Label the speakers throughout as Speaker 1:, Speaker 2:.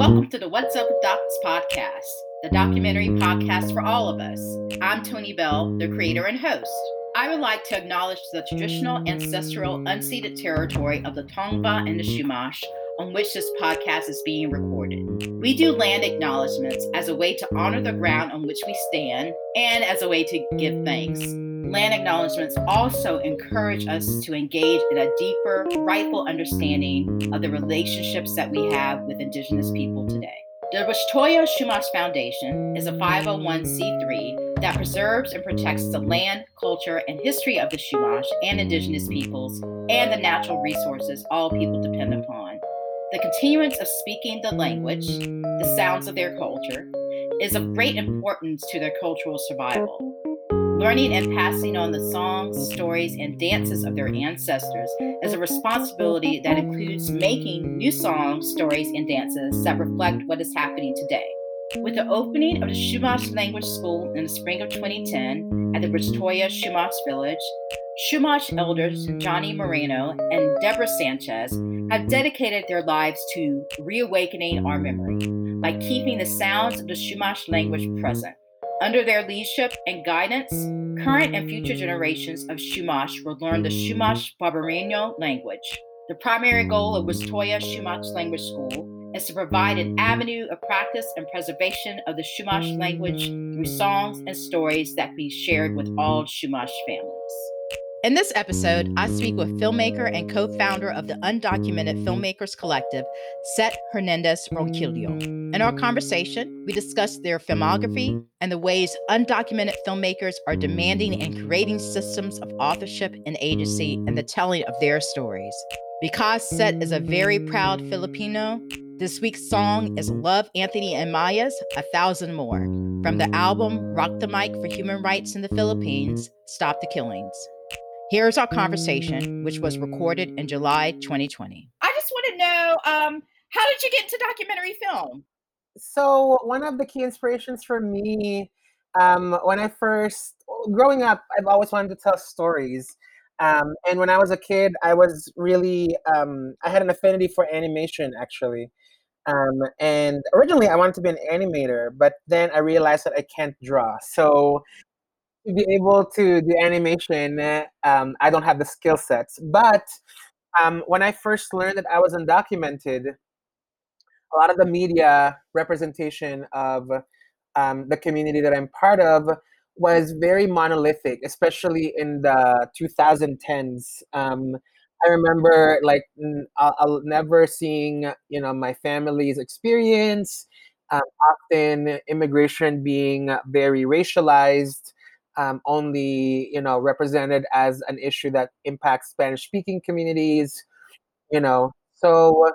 Speaker 1: Welcome to the What's Up with Docs podcast, the documentary podcast for all of us. I'm Tony Bell, the creator and host. I would like to acknowledge the traditional, ancestral, unceded territory of the Tongva and the Chumash on which this podcast is being recorded. We do land acknowledgments as a way to honor the ground on which we stand and as a way to give thanks. Land acknowledgments also encourage us to engage in a deeper, rightful understanding of the relationships that we have with Indigenous people today. The Wishtoyo Chumash Foundation is a 501c3 that preserves and protects the land, culture, and history of the Chumash and Indigenous peoples and the natural resources all people depend upon. The continuance of speaking the language, the sounds of their culture, is of great importance to their cultural survival. Learning and passing on the songs, stories, and dances of their ancestors is a responsibility that includes making new songs, stories, and dances that reflect what is happening today. With the opening of the Chumash Language School in the spring of 2010 at the Wishtoyo Chumash Village, Chumash elders Johnny Moreno and Deborah Sanchez have dedicated their lives to reawakening our memory by keeping the sounds of the Chumash language present. Under their leadership and guidance, current and future generations of Chumash will learn the Chumash Barbareño language. The primary goal of Wishtoyo Chumash Language School is to provide an avenue of practice and preservation of the Chumash language through songs and stories that be shared with all Chumash families. In this episode, I speak with filmmaker and co founder of the Undocumented Filmmakers Collective, Seth Hernandez Ronquillo. In our conversation, we discuss their filmography and the ways undocumented filmmakers are demanding and creating systems of authorship and agency in the telling of their stories. Because Seth is a very proud Filipino, this week's song is Love Anthony and Maya's A Thousand More from the album Rock the Mic for Human Rights in the Philippines Stop the Killings. Here's our conversation, which was recorded in July 2020. I just want to know um, how did you get into documentary film?
Speaker 2: So, one of the key inspirations for me um, when I first, growing up, I've always wanted to tell stories. Um, and when I was a kid, I was really, um, I had an affinity for animation actually. Um, and originally I wanted to be an animator, but then I realized that I can't draw. So to be able to do animation, um, I don't have the skill sets. But um, when I first learned that I was undocumented, a lot of the media representation of um, the community that I'm part of was very monolithic, especially in the 2010s. Um, I remember like I'll, I'll, never seeing you know my family's experience. Um, often immigration being very racialized um, only you know represented as an issue that impacts Spanish speaking communities. You know, so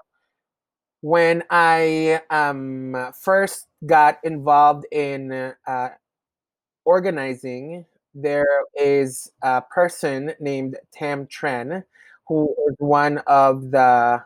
Speaker 2: when I um, first got involved in uh, organizing, there is a person named Tam Tran who is one of the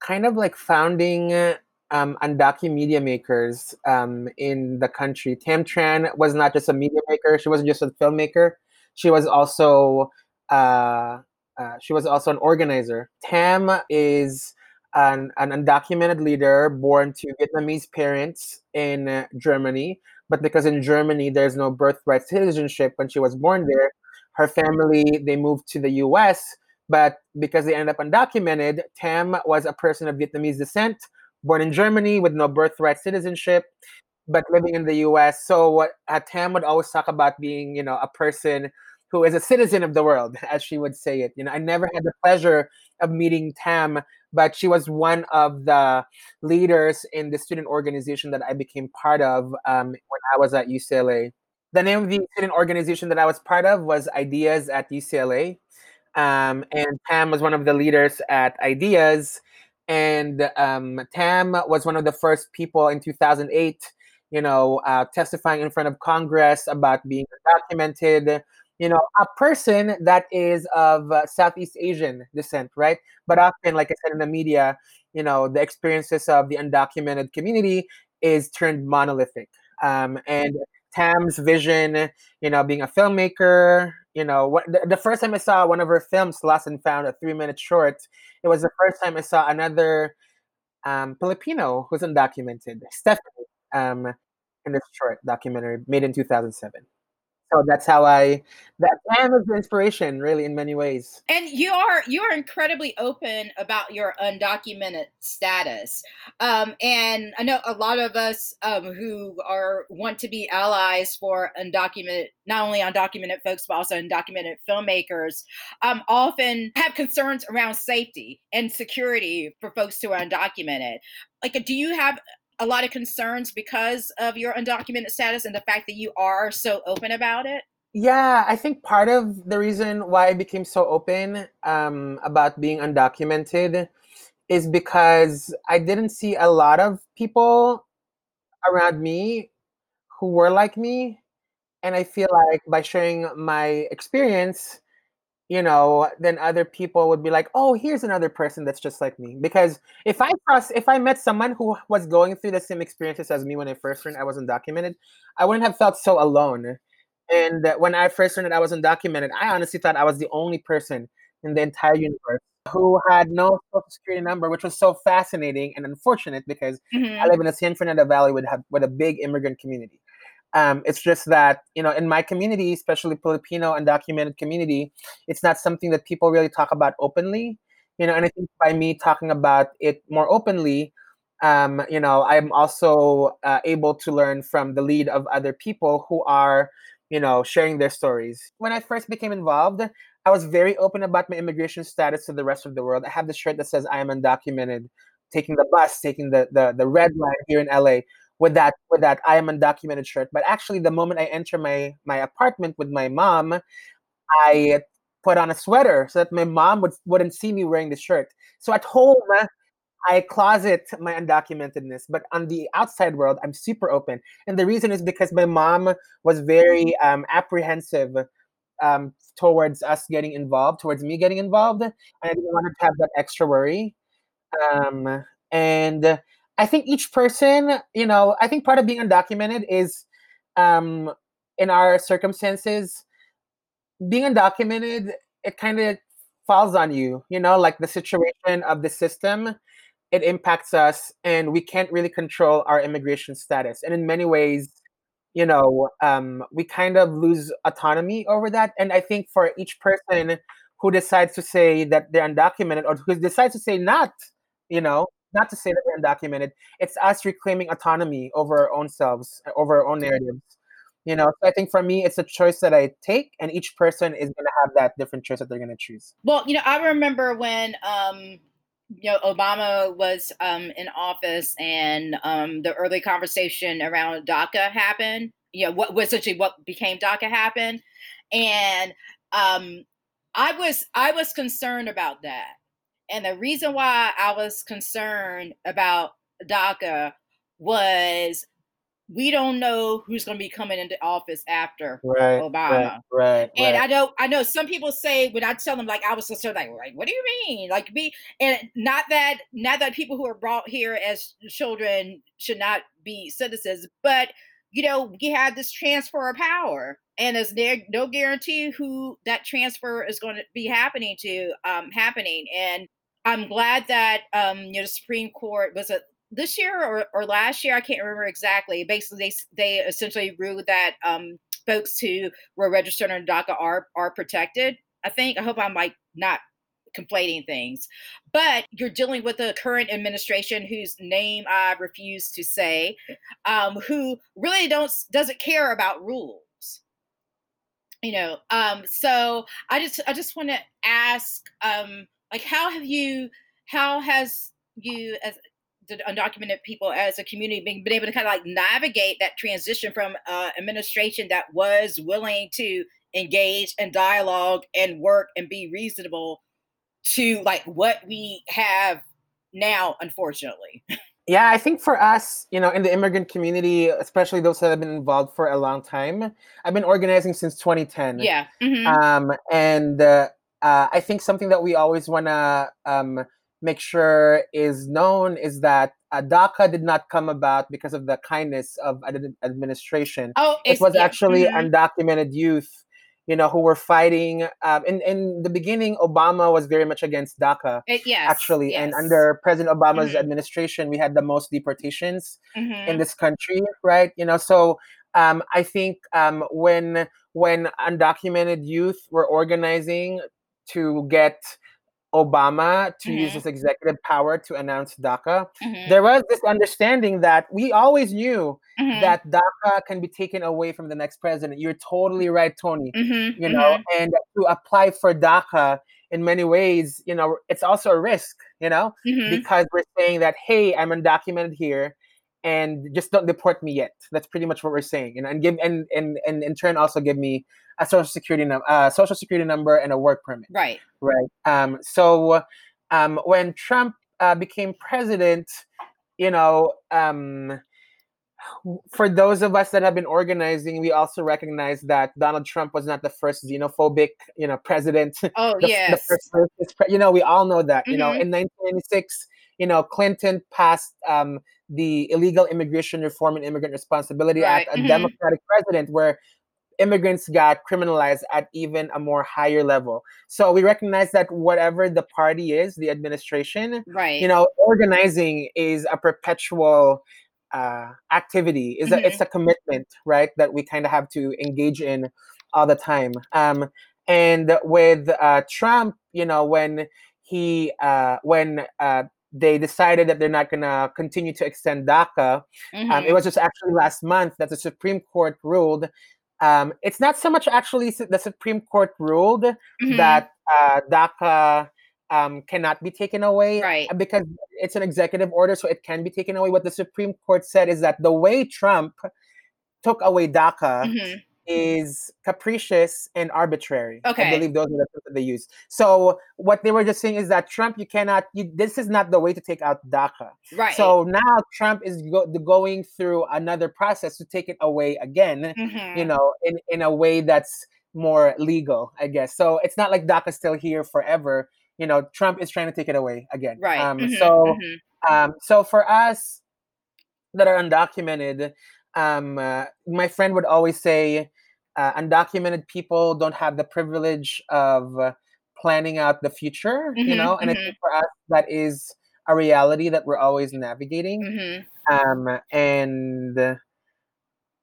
Speaker 2: kind of like founding um, Andaki media makers um, in the country. Tam Tran was not just a media maker; she wasn't just a filmmaker. She was also uh, uh, she was also an organizer. Tam is an, an undocumented leader born to Vietnamese parents in Germany, but because in Germany there's no birthright citizenship when she was born there, her family they moved to the U.S. But because they ended up undocumented, Tam was a person of Vietnamese descent born in Germany with no birthright citizenship, but living in the U.S. So what Tam would always talk about being, you know, a person who is a citizen of the world, as she would say it. You know, I never had the pleasure of meeting Tam, but she was one of the leaders in the student organization that I became part of um, when I was at UCLA. The name of the student organization that I was part of was Ideas at UCLA. Um, and Tam was one of the leaders at Ideas and um, Tam was one of the first people in 2008, you know, uh, testifying in front of Congress about being documented, you know, a person that is of uh, Southeast Asian descent, right? But often, like I said in the media, you know, the experiences of the undocumented community is turned monolithic. Um, and Tam's vision, you know, being a filmmaker, you know, what, the, the, first time I saw one of her films, Lost and Found, a three minute short, it was the first time I saw another um, Filipino who's undocumented, Stephanie, um, in this short documentary made in 2007. So that's how I that was the inspiration, really, in many ways.
Speaker 1: And you are you are incredibly open about your undocumented status, um, and I know a lot of us um, who are want to be allies for undocumented, not only undocumented folks but also undocumented filmmakers, um, often have concerns around safety and security for folks who are undocumented. Like, do you have a lot of concerns because of your undocumented status and the fact that you are so open about it?
Speaker 2: Yeah, I think part of the reason why I became so open um, about being undocumented is because I didn't see a lot of people around me who were like me. And I feel like by sharing my experience, you know, then other people would be like, "Oh, here's another person that's just like me." Because if I cross, if I met someone who was going through the same experiences as me when I first learned I was undocumented, I wouldn't have felt so alone. And when I first learned I was undocumented, I honestly thought I was the only person in the entire universe who had no social security number, which was so fascinating and unfortunate because mm-hmm. I live in the San Fernando Valley with with a big immigrant community. Um, it's just that you know, in my community, especially Filipino undocumented community, it's not something that people really talk about openly. You know, and I think by me talking about it more openly, um, you know, I'm also uh, able to learn from the lead of other people who are, you know, sharing their stories. When I first became involved, I was very open about my immigration status to the rest of the world. I have the shirt that says I am undocumented, taking the bus, taking the the, the red line here in LA with that with that I am undocumented shirt. But actually, the moment I enter my my apartment with my mom, I put on a sweater so that my mom would wouldn't see me wearing the shirt. So at home, I closet my undocumentedness, but on the outside world, I'm super open. And the reason is because my mom was very um, apprehensive um, towards us getting involved, towards me getting involved, and I didn't want to have that extra worry. Um, and I think each person, you know, I think part of being undocumented is, um, in our circumstances, being undocumented, it kind of falls on you, you know, like the situation of the system, it impacts us, and we can't really control our immigration status. And in many ways, you know, um, we kind of lose autonomy over that. And I think for each person who decides to say that they're undocumented or who decides to say not, you know, not to say that we're undocumented. It's us reclaiming autonomy over our own selves, over our own narratives. You know, so I think for me, it's a choice that I take, and each person is going to have that different choice that they're going to choose.
Speaker 1: Well, you know, I remember when um, you know Obama was um, in office, and um, the early conversation around DACA happened. You know, what essentially what became DACA happened, and um, I was I was concerned about that and the reason why I was concerned about DACA was we don't know who's going to be coming into office after
Speaker 2: right,
Speaker 1: Obama.
Speaker 2: Right, right.
Speaker 1: And. I know I know some people say when I tell them like I was concerned, like, like what do you mean? Like me, and not that not that people who are brought here as children should not be citizens, but you know, we have this transfer of power and there's no guarantee who that transfer is going to be happening to um happening and I'm glad that um, you know the Supreme Court was it this year or, or last year I can't remember exactly. Basically, they they essentially ruled that um, folks who were registered under DACA are are protected. I think I hope I'm like not conflating things, but you're dealing with the current administration whose name I refuse to say, um, who really don't doesn't care about rules you know um so i just i just want to ask um like how have you how has you as the undocumented people as a community been, been able to kind of like navigate that transition from uh, administration that was willing to engage and dialogue and work and be reasonable to like what we have now unfortunately
Speaker 2: yeah i think for us you know in the immigrant community especially those that have been involved for a long time i've been organizing since 2010
Speaker 1: yeah mm-hmm.
Speaker 2: um, and uh, uh, I think something that we always want to um, make sure is known is that uh, DACA did not come about because of the kindness of an administration.
Speaker 1: Oh,
Speaker 2: it was yeah. actually mm-hmm. undocumented youth you know, who were fighting. Um, in in the beginning, Obama was very much against DACA.
Speaker 1: It, yes,
Speaker 2: actually,
Speaker 1: yes.
Speaker 2: and under President Obama's
Speaker 1: Mhm.
Speaker 2: administration, we had the most deportations
Speaker 1: Mhm.
Speaker 2: in this country, right? You know, so um, I think um, when when undocumented youth were organizing to get Obama to use
Speaker 1: Mhm.
Speaker 2: his executive power to announce DACA,
Speaker 1: Mhm.
Speaker 2: there was this understanding that we always knew
Speaker 1: Mhm.
Speaker 2: that DACA can be taken away from the next president. You're totally right, Tony.
Speaker 1: Mhm.
Speaker 2: You know,
Speaker 1: Mhm.
Speaker 2: and to apply for DACA in many ways, you know, it's also a risk, you know, because we're saying that, hey, I'm undocumented here and just don't deport me yet. That's pretty much what we're saying. You know, and give and and, and in turn also give me a social security number, uh, social security number and a work permit.
Speaker 1: Right.
Speaker 2: Right. Um, so um, when Trump uh, became president, you know, um, for those of us that have been organizing, we also recognize that Donald Trump was not the first xenophobic, you know, president.
Speaker 1: Oh
Speaker 2: the, the
Speaker 1: yes.
Speaker 2: first you know, we all know that. You know,
Speaker 1: Mhm.
Speaker 2: in 1996, you know, Clinton passed um, the Illegal Immigration Reform and Immigrant Responsibility
Speaker 1: Right,
Speaker 2: Act, a
Speaker 1: mhm.
Speaker 2: Democratic president where immigrants got criminalized at even a more higher level. So we recognize that whatever the party is, the administration,
Speaker 1: Right.
Speaker 2: you know, organizing is a perpetual uh, activity. is a, it's a commitment, right? That we kind of have to engage in all the time. Um, and with uh, Trump, you know, when he uh, when uh, they decided that they're not going to continue to extend DACA, um,
Speaker 1: Mhm.
Speaker 2: it was just actually last month that the Supreme Court ruled. Um, it's not so much actually the Supreme Court ruled
Speaker 1: Mhm.
Speaker 2: that uh, DACA um, cannot be taken away
Speaker 1: Right.
Speaker 2: uh, because it's an executive order, so it can be taken away. What the Supreme Court said is that the way Trump took away DACA
Speaker 1: Mhm.
Speaker 2: Is capricious and arbitrary.
Speaker 1: Okay.
Speaker 2: I believe those are the terms that they use. So what they were just saying is that Trump, you cannot. You, this is not the way to take out DACA.
Speaker 1: Right.
Speaker 2: So now Trump is go, going through another process to take it away again.
Speaker 1: Mhm.
Speaker 2: You know, in in a way that's more legal, I guess. So it's not like DACA's still here forever. You know, Trump is trying to take it away again.
Speaker 1: Right.
Speaker 2: Um,
Speaker 1: Mhm.
Speaker 2: So
Speaker 1: Mhm.
Speaker 2: um, so for us that are undocumented, um, uh, my friend would always say, uh, undocumented people don't have the privilege of uh, planning out the future, you
Speaker 1: Mhm,
Speaker 2: know. And I
Speaker 1: mhm.
Speaker 2: think for us, that is a reality that we're always navigating.
Speaker 1: Mhm.
Speaker 2: Um, and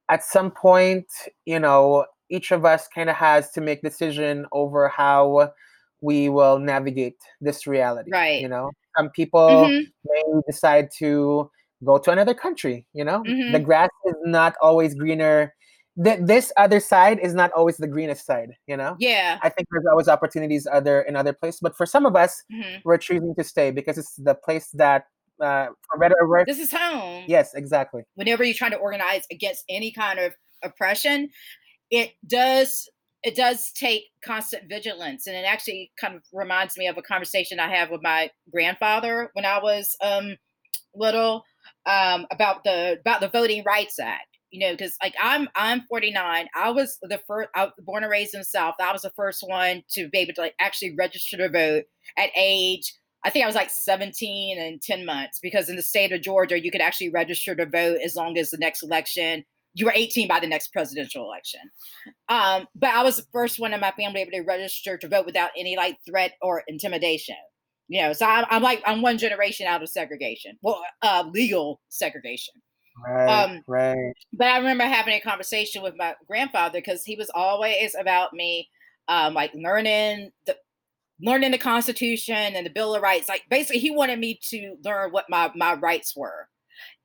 Speaker 2: at some point, you know, each of us kind of has to make decision over how we will navigate this reality.
Speaker 1: Right.
Speaker 2: You know, some people
Speaker 1: Mhm.
Speaker 2: may decide to go to another country. You know, the
Speaker 1: Mhm.
Speaker 2: grass is not always greener. Th- this other side is not always the greenest side. You know,
Speaker 1: Yeah.
Speaker 2: I think there's always opportunities other in other places, but for some of us,
Speaker 1: Mhm.
Speaker 2: we're choosing to stay because it's the place that, uh, for better or worse.
Speaker 1: This is home.
Speaker 2: Yes, exactly.
Speaker 1: whenever you're trying to organize against any kind of oppression, it does it does take constant vigilance, and it actually kind of reminds me of a conversation I had with my grandfather when I was um, little um, about the about the Voting Rights Act. You know, because like I'm I'm 49. I was the first. I was born and raised in the South. I was the first one to be able to like actually register to vote at age I think I was like 17 and 10 months because in the state of Georgia, you could actually register to vote as long as the next election, you were 18 by the next presidential election. Um, but I was the first one in my family able to register to vote without any like threat or intimidation. You know, so I'm, I'm like, I'm one generation out of segregation, well, uh, legal segregation.
Speaker 2: Right.
Speaker 1: Um,
Speaker 2: right.
Speaker 1: But I remember having a conversation with my grandfather because he was always about me, um, like learning the learning the Constitution and the Bill of Rights. Like basically, he wanted me to learn what my my rights were.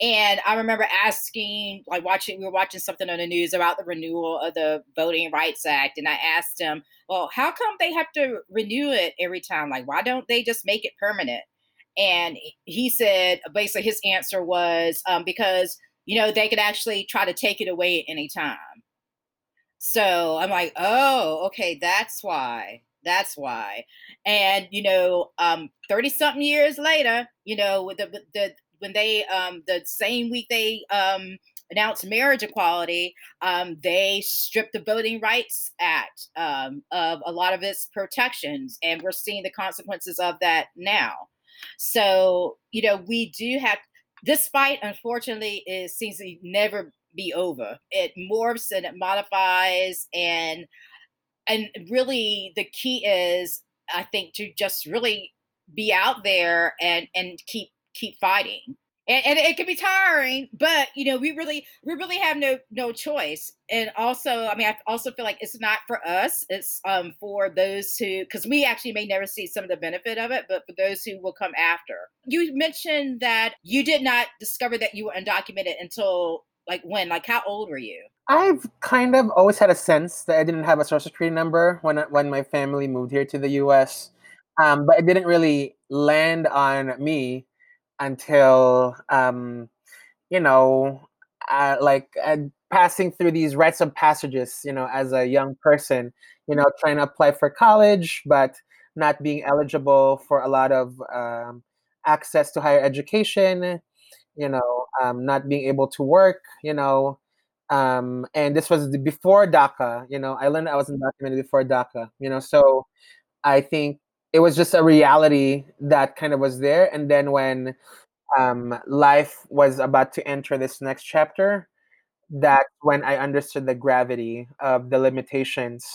Speaker 1: And I remember asking, like watching, we were watching something on the news about the renewal of the Voting Rights Act, and I asked him, "Well, how come they have to renew it every time? Like, why don't they just make it permanent?" And he said, basically, his answer was um, because you know they could actually try to take it away at any time. So I'm like, oh, okay, that's why. That's why. And you know, um, 30 something years later, you know, with the the when they um the same week they um announced marriage equality, um, they stripped the Voting Rights Act um, of a lot of its protections, and we're seeing the consequences of that now. So, you know, we do have this fight, unfortunately, is seems to never be over. It morphs and it modifies, and and really the key is I think to just really be out there and and keep keep fighting and, and, it can be tiring but you know we really we really have no no choice. And also i mean i also feel like it's not for us it's um for those who because we actually may never see some of the benefit of it but for those who will come after. You mentioned that you did not discover that you were undocumented until like when? Like how old were you?
Speaker 2: I've kind of always had a sense that i didn't have a social security number when when my family moved here to the us um, but it didn't really land on me until um, you know, uh, like uh, passing through these rites of passages. You know, as a young person, you know, trying to apply for college, but not being eligible for a lot of um, access to higher education. You know, um, not being able to work. You know, um, and this was before DACA. You know, I learned I was undocumented before DACA. You know, so I think it was just a reality that kind of was there. And then when um, life was about to enter this next chapter, that's when I understood the gravity of the limitations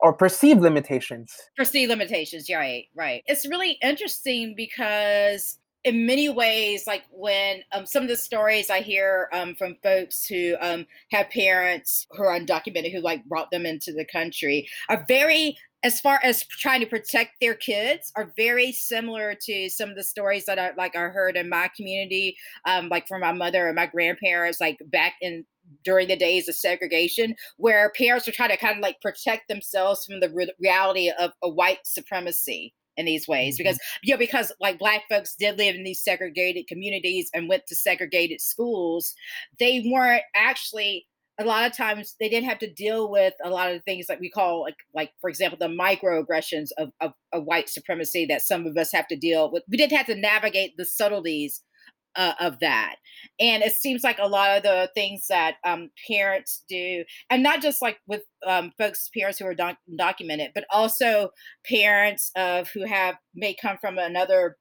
Speaker 2: or perceived limitations.
Speaker 1: Perceived limitations, right, right. It's really interesting because in many ways, like when um, some of the stories I hear um, from folks who um, have parents who are undocumented who like brought them into the country are very as far as trying to protect their kids are very similar to some of the stories that I like I heard in my community, um, like from my mother and my grandparents, like back in during the days of segregation, where parents were trying to kind of like protect themselves from the re- reality of a white supremacy in these ways mm-hmm. because you know because like black folks did live in these segregated communities and went to segregated schools they weren't actually a lot of times they didn't have to deal with a lot of things that we call like like for example the microaggressions of, of, of white supremacy that some of us have to deal with. We didn't have to navigate the subtleties uh, of that. And it seems like a lot of the things that um, parents do and not just like with um, folks parents who are doc- documented but also parents of who have may come from another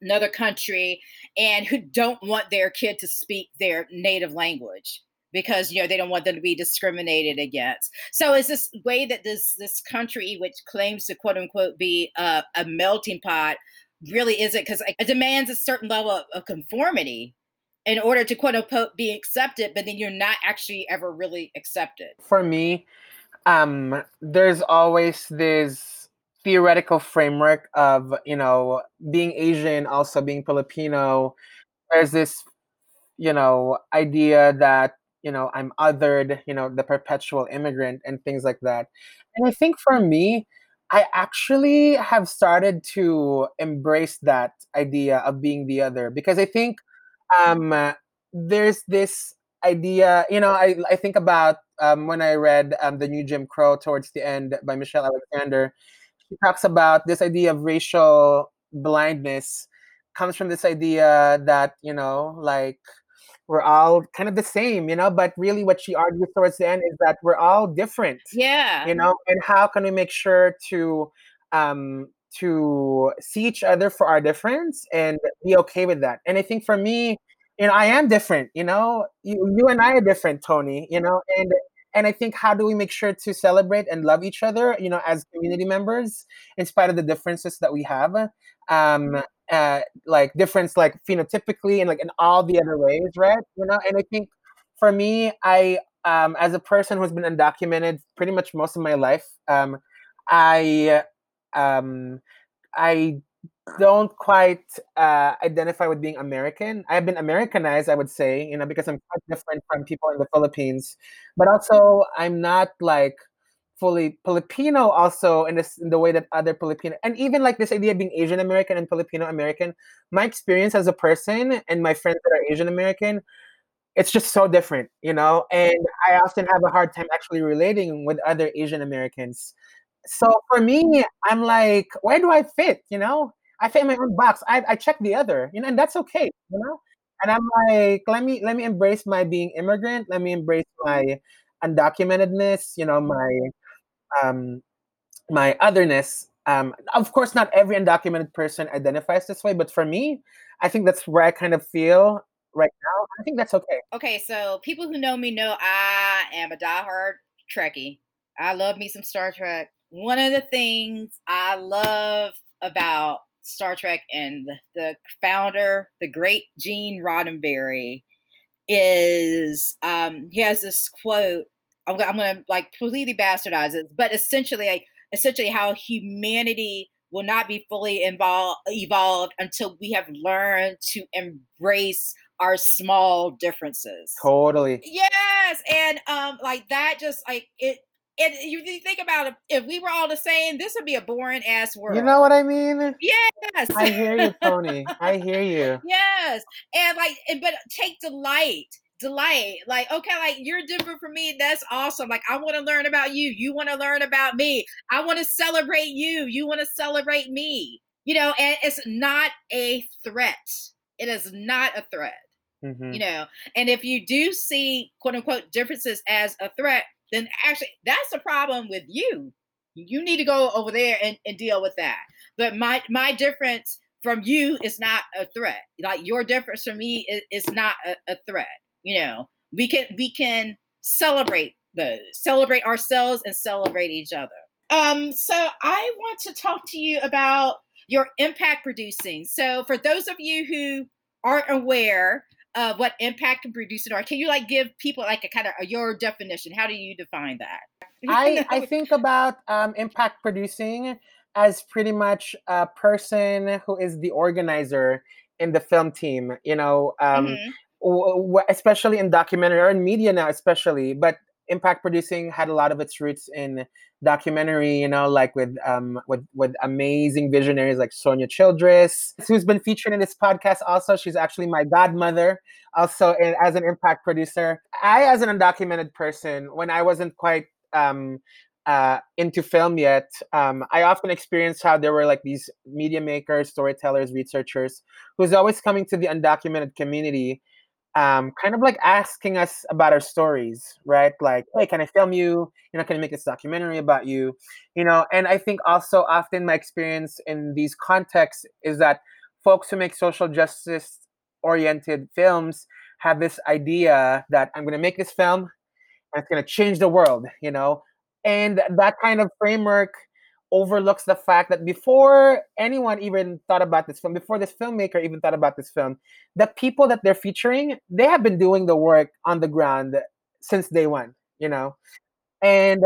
Speaker 1: another country and who don't want their kid to speak their native language because you know they don't want them to be discriminated against. So it's this way that this this country, which claims to quote unquote be a, a melting pot, really isn't because it demands a certain level of, of conformity in order to quote unquote be accepted, but then you're not actually ever really accepted.
Speaker 2: For me, um, there's always this theoretical framework of you know being Asian, also being Filipino. There's this you know idea that you know i'm othered you know the perpetual immigrant and things like that. And i think for me i actually have started to embrace that idea of being the other because i think um there's this idea you know i, I think about um, when i read um, the new jim crow towards the end by michelle alexander she talks about this idea of racial blindness comes from this idea that you know like we're all kind of the same, you know. But really, what she argues towards the end is that we're all different.
Speaker 1: Yeah.
Speaker 2: You know, and how can we make sure to um to see each other for our difference and be okay with that? And I think for me, you know, I am different. You know, you you and I are different, Tony. You know, and and I think how do we make sure to celebrate and love each other, you know, as community members, in spite of the differences that we have. Um, uh, like difference like phenotypically and like in all the other ways, right? You know, and I think for me, I um, as a person who's been undocumented pretty much most of my life, um, I um, I don't quite uh, identify with being American. I've been Americanized, I would say, you know, because I'm quite different from people in the Philippines. But also, I'm not like fully Filipino also in this in the way that other Filipino and even like this idea of being Asian American and Filipino American, my experience as a person and my friends that are Asian American, it's just so different, you know. And I often have a hard time actually relating with other Asian Americans. So for me, I'm like, where do I fit? You know, I fit in my own box. I, I check the other, you know, and that's okay, you know. And I'm like, let me let me embrace my being immigrant. Let me embrace my undocumentedness. You know, my um, my otherness. Um, of course, not every undocumented person identifies this way, but for me, I think that's where I kind of feel right now. I think that's okay.
Speaker 1: Okay, so people who know me know I am a diehard Trekkie. I love me some Star Trek. One of the things I love about Star Trek and the, founder, the great Gene Roddenberry, is um, he has this quote. I'm, I'm going to like completely bastardize it, but essentially, like, essentially, how humanity will not be fully involved, evolved until we have learned to embrace our small differences.
Speaker 2: Totally.
Speaker 1: Yes, and um, like that, just like it and you think about it, if we were all the same, this would be a boring ass world.
Speaker 2: You know what I mean?
Speaker 1: Yes.
Speaker 2: I hear you, Tony. I hear you.
Speaker 1: Yes. And like, but take delight. Delight. Like, okay, like you're different from me. That's awesome. Like, I want to learn about you. You want to learn about me. I want to celebrate you. You want to celebrate me. You know, and it's not a threat. It is not a threat. Mm-hmm. You know, and if you do see quote unquote differences as a threat, then actually that's a problem with you. You need to go over there and, and deal with that. But my my difference from you is not a threat. Like your difference from me is, is not a, a threat. You know, we can we can celebrate those, celebrate ourselves and celebrate each other. Um, so I want to talk to you about your impact producing. So for those of you who aren't aware, of what impact producing are. Can you like give people like a kind of a, your definition? How do you define that?
Speaker 2: I I think about um, impact producing as pretty much a person who is the organizer in the film team. You know, um, mm-hmm. Especially in documentary or in media now, especially. But impact producing had a lot of its roots in documentary, you know, like with um with with amazing visionaries like Sonya Childress, who's been featured in this podcast also. She's actually my godmother, also in, as an impact producer. I, as an undocumented person, when I wasn't quite um uh, into film yet, um, I often experienced how there were like these media makers, storytellers, researchers who's always coming to the undocumented community um, kind of like asking us about our stories, right? Like, hey, can I film you? You know, can I make this documentary about you? You know, and I think also often my experience in these contexts is that folks who make social justice oriented films have this idea that I'm going to make this film and it's going to change the world, you know? And that kind of framework overlooks the fact that before anyone even thought about this film, before this filmmaker even thought about this film, the people that they're featuring, they have been doing the work on the ground since day one, you know? And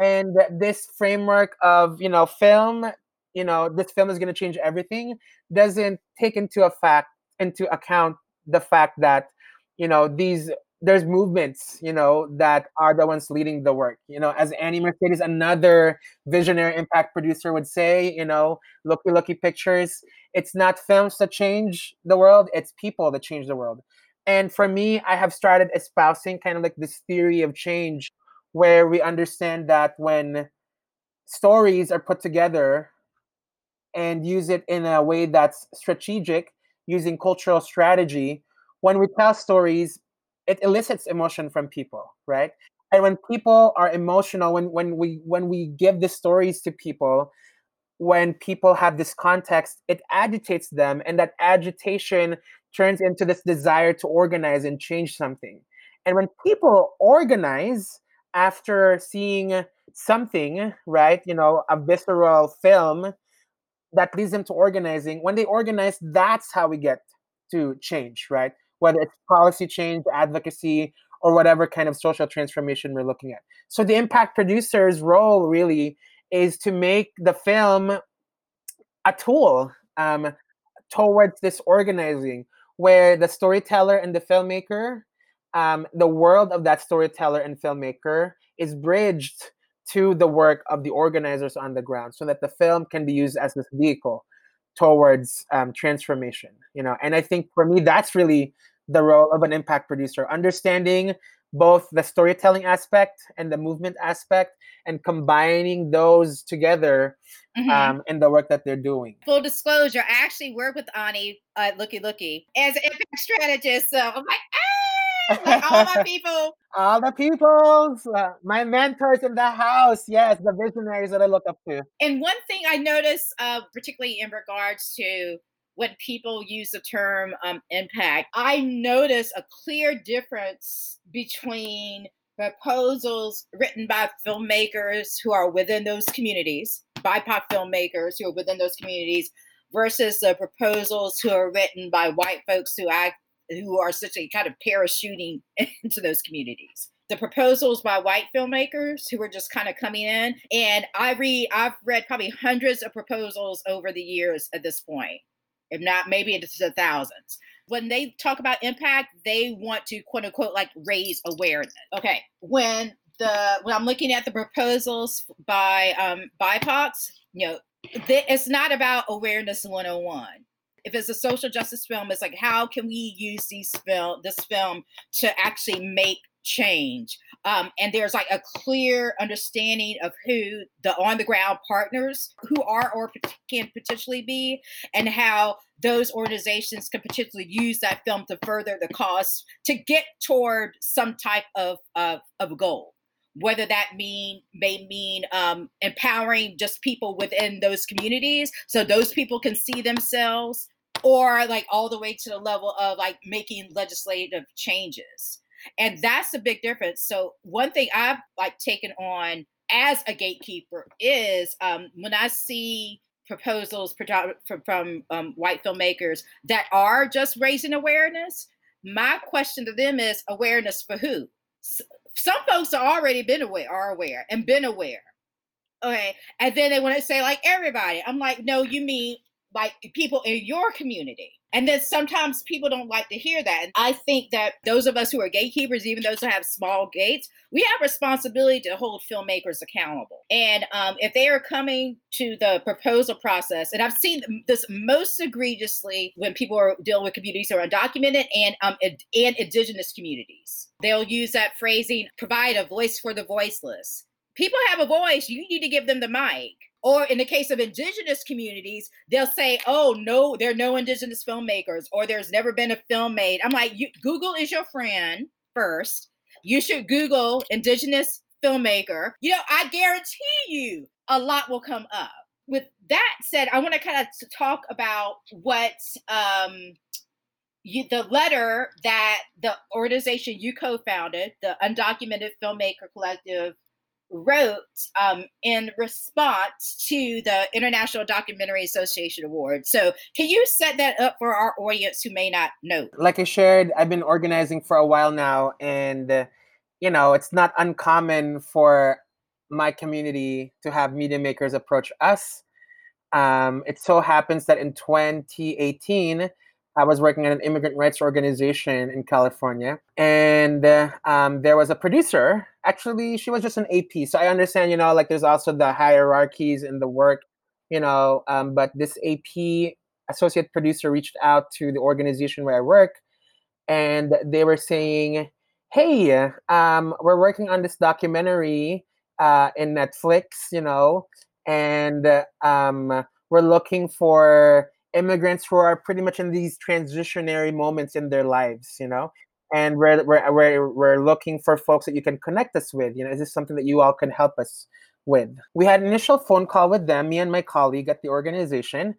Speaker 2: and this framework of, you know, film, you know, this film is gonna change everything, doesn't take into a fact into account the fact that, you know, these there's movements, you know, that are the ones leading the work. You know, as Annie Mercedes, another visionary impact producer, would say, you know, looky looky pictures. It's not films that change the world; it's people that change the world. And for me, I have started espousing kind of like this theory of change, where we understand that when stories are put together and use it in a way that's strategic, using cultural strategy, when we tell stories it elicits emotion from people right? And when people are emotional when when we when we give the stories to people when people have this context it agitates them and that agitation turns into this desire to organize and change something. And when people organize after seeing something right you know a visceral film that leads them to organizing when they organize that's how we get to change right whether it's policy change, advocacy, or whatever kind of social transformation we're looking at. So the impact producer's role really is to make the film a tool um, towards this organizing, where the storyteller and the filmmaker, um, the world of that storyteller and filmmaker is bridged to the work of the organizers on the ground so that the film can be used as this vehicle towards um, transformation you know and i think for me that's really the role of an impact producer understanding both the storytelling aspect and the movement aspect and combining those together mm-hmm. um, in the work that they're doing.
Speaker 1: Full disclosure, I actually work with Ani uh, Looky Looky as an impact strategist. So I'm like, ah! like all my people.
Speaker 2: all the peoples, uh, my mentors in the house. Yes, the visionaries that I look up to.
Speaker 1: And one thing I noticed, uh, particularly in regards to when people use the term um, impact, I notice a clear difference between proposals written by filmmakers who are within those communities, BIPOC filmmakers who are within those communities, versus the proposals who are written by white folks who act who are essentially kind of parachuting into those communities. The proposals by white filmmakers who are just kind of coming in, and I read, I've read probably hundreds of proposals over the years at this point, if not maybe into the thousands. When they talk about impact, they want to quote unquote like raise awareness. Okay, when the when I'm looking at the proposals by um, BIPOCs, you know, it's not about awareness 101 if it's a social justice film, it's like how can we use these film this film to actually make change? Um, and there's like a clear understanding of who the on the ground partners who are or can potentially be, and how those organizations can potentially use that film to further the cause to get toward some type of of, of goal whether that mean may mean um, empowering just people within those communities so those people can see themselves or like all the way to the level of like making legislative changes. And that's a big difference. So one thing i've like taken on as a gatekeeper is um, when i see proposals from, from um, white filmmakers that are just raising awareness my question to them is awareness for who? Some folks are already been aware are aware and been aware okay? And then they want to say like everybody. I'm like no you mean like people in your community. And then sometimes people don't like to hear that. And I think that those of us who are gatekeepers, even those who have small gates, we have responsibility to hold filmmakers accountable. And um, if they are coming to the proposal process, and I've seen this most egregiously when people are dealing with communities who are undocumented and um, and indigenous communities, they'll use that phrasing: "Provide a voice for the voiceless." People have a voice. You need to give them the mic or in the case of indigenous communities, they'll say, "Oh no, there are no indigenous filmmakers," or "There's never been a film made." I'm like, you, Google is your friend first. You should Google indigenous filmmaker. You know, I guarantee you, a lot will come up. With that said, I want to kind of talk about what um, you, the letter that the organization you co-founded, the Undocumented Filmmaker Collective, wrote um, in response to the International Documentary Association Award. So, can you set that up for our audience who may not know?
Speaker 2: Like I shared, I've been organizing for a while now, and you know, it's not uncommon for my community to have media makers approach us. Um, it so happens that in 2018, I was working at an immigrant rights organization in California, and uh, um, there was a producer. Actually, she was just an AP, so I understand, you know, like there's also the hierarchies in the work, you know. Um, but this AP associate producer reached out to the organization where I work, and they were saying, "Hey, um, we're working on this documentary uh, in Netflix, you know, and um, we're looking for." Immigrants who are pretty much in these transitionary moments in their lives, you know, and we're, we're, we're, we're looking for folks that you can connect us with. You know, is this something that you all can help us with? We had an initial phone call with them, me and my colleague at the organization.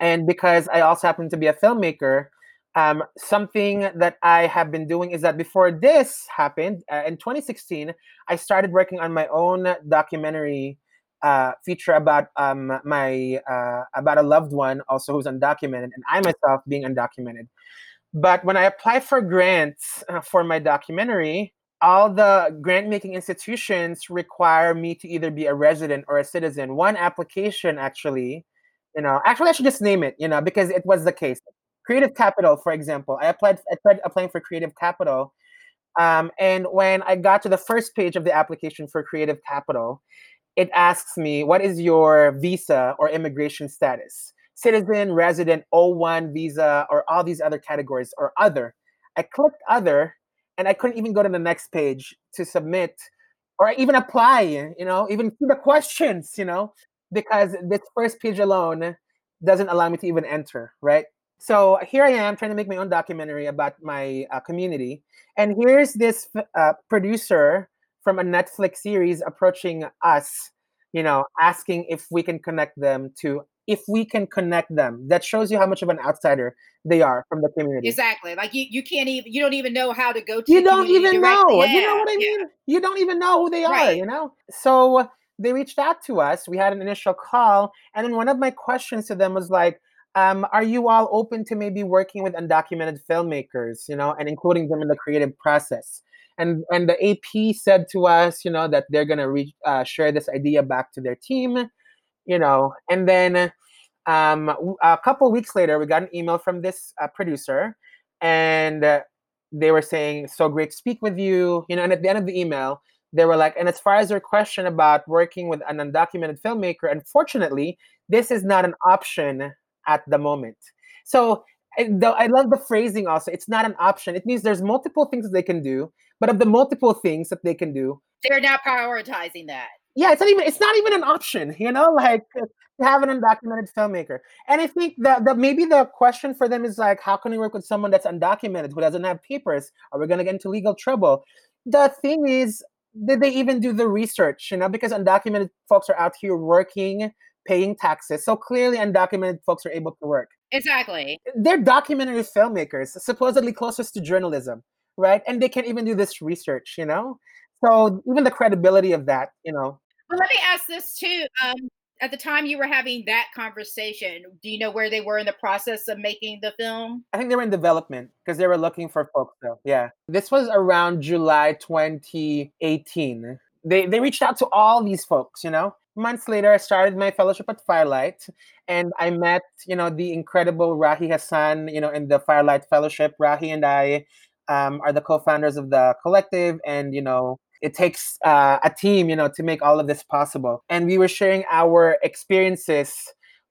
Speaker 2: And because I also happen to be a filmmaker, um, something that I have been doing is that before this happened uh, in 2016, I started working on my own documentary feature about um, my uh, about a loved one also who's undocumented, and I myself being undocumented. But when I applied for grants uh, for my documentary, all the grant making institutions require me to either be a resident or a citizen. One application actually, you know, actually I should just name it, you know, because it was the case. Creative Capital, for example, I applied. I tried applying for Creative Capital, um, and when I got to the first page of the application for Creative Capital, it asks me, what is your visa or immigration status? Citizen, resident, O1 visa, or all these other categories, or other. I clicked other, and I couldn't even go to the next page to submit or even apply, you know, even see the questions, you know, because this first page alone doesn't allow me to even enter, right? So here I am trying to make my own documentary about my uh, community. And here's this uh, producer from a Netflix series approaching us, you know, asking if we can connect them to if we can connect them. That shows you how much of an outsider they are from the community.
Speaker 1: Exactly. Like you, you can't even you don't even know how to go to.
Speaker 2: You don't even know.
Speaker 1: Yeah,
Speaker 2: You know what I
Speaker 1: yeah.
Speaker 2: mean? You don't even know who they are,
Speaker 1: Right.
Speaker 2: you know? So they reached out to us. We had an initial call. And then one of my questions to them was like, um, are you all open to maybe working with undocumented filmmakers, you know, and including them in the creative process? And and the AP said to us, you know, that they're gonna reach uh, share this idea back to their team, you know, and then um, a couple weeks later, we got an email from this uh, producer, and they were saying, "So great to speak with you," you know. And at the end of the email, they were like, "And as far as your question about working with an undocumented filmmaker, unfortunately, this is not an option at the moment." So. I love the phrasing also. It's not an option. It means there's multiple things they can do, but of the multiple things that they can do,
Speaker 1: They're not prioritizing that.
Speaker 2: yeah, it's not even it's not even an option, you know, like to have an undocumented filmmaker. And I think that the maybe the question for them is like, how can we work with someone that's undocumented who doesn't have papers? Are we gonna get into legal trouble? The thing is, did they even do the research? You know, because undocumented folks are out here working, paying taxes. So clearly undocumented folks are able to work.
Speaker 1: Exactly.
Speaker 2: They're documentary filmmakers, supposedly closest to journalism, right? And they can't even do this research, you know? So even the credibility of that, you know,
Speaker 1: Well, let me ask this too. Um, at the time you were having that conversation, do you know where they were in the process of making the film?
Speaker 2: I think they were in development because they were looking for folks though. Yeah. This was around July 2018. They they reached out to all these folks, you know. Months later, I started my fellowship at Firelight and I met, you know, the incredible Rahi Hassan, you know, in the Firelight Fellowship. Rahi and I um, are the co-founders of the collective and, you know, it takes uh, a team, you know, to make all of this possible. And we were sharing our experiences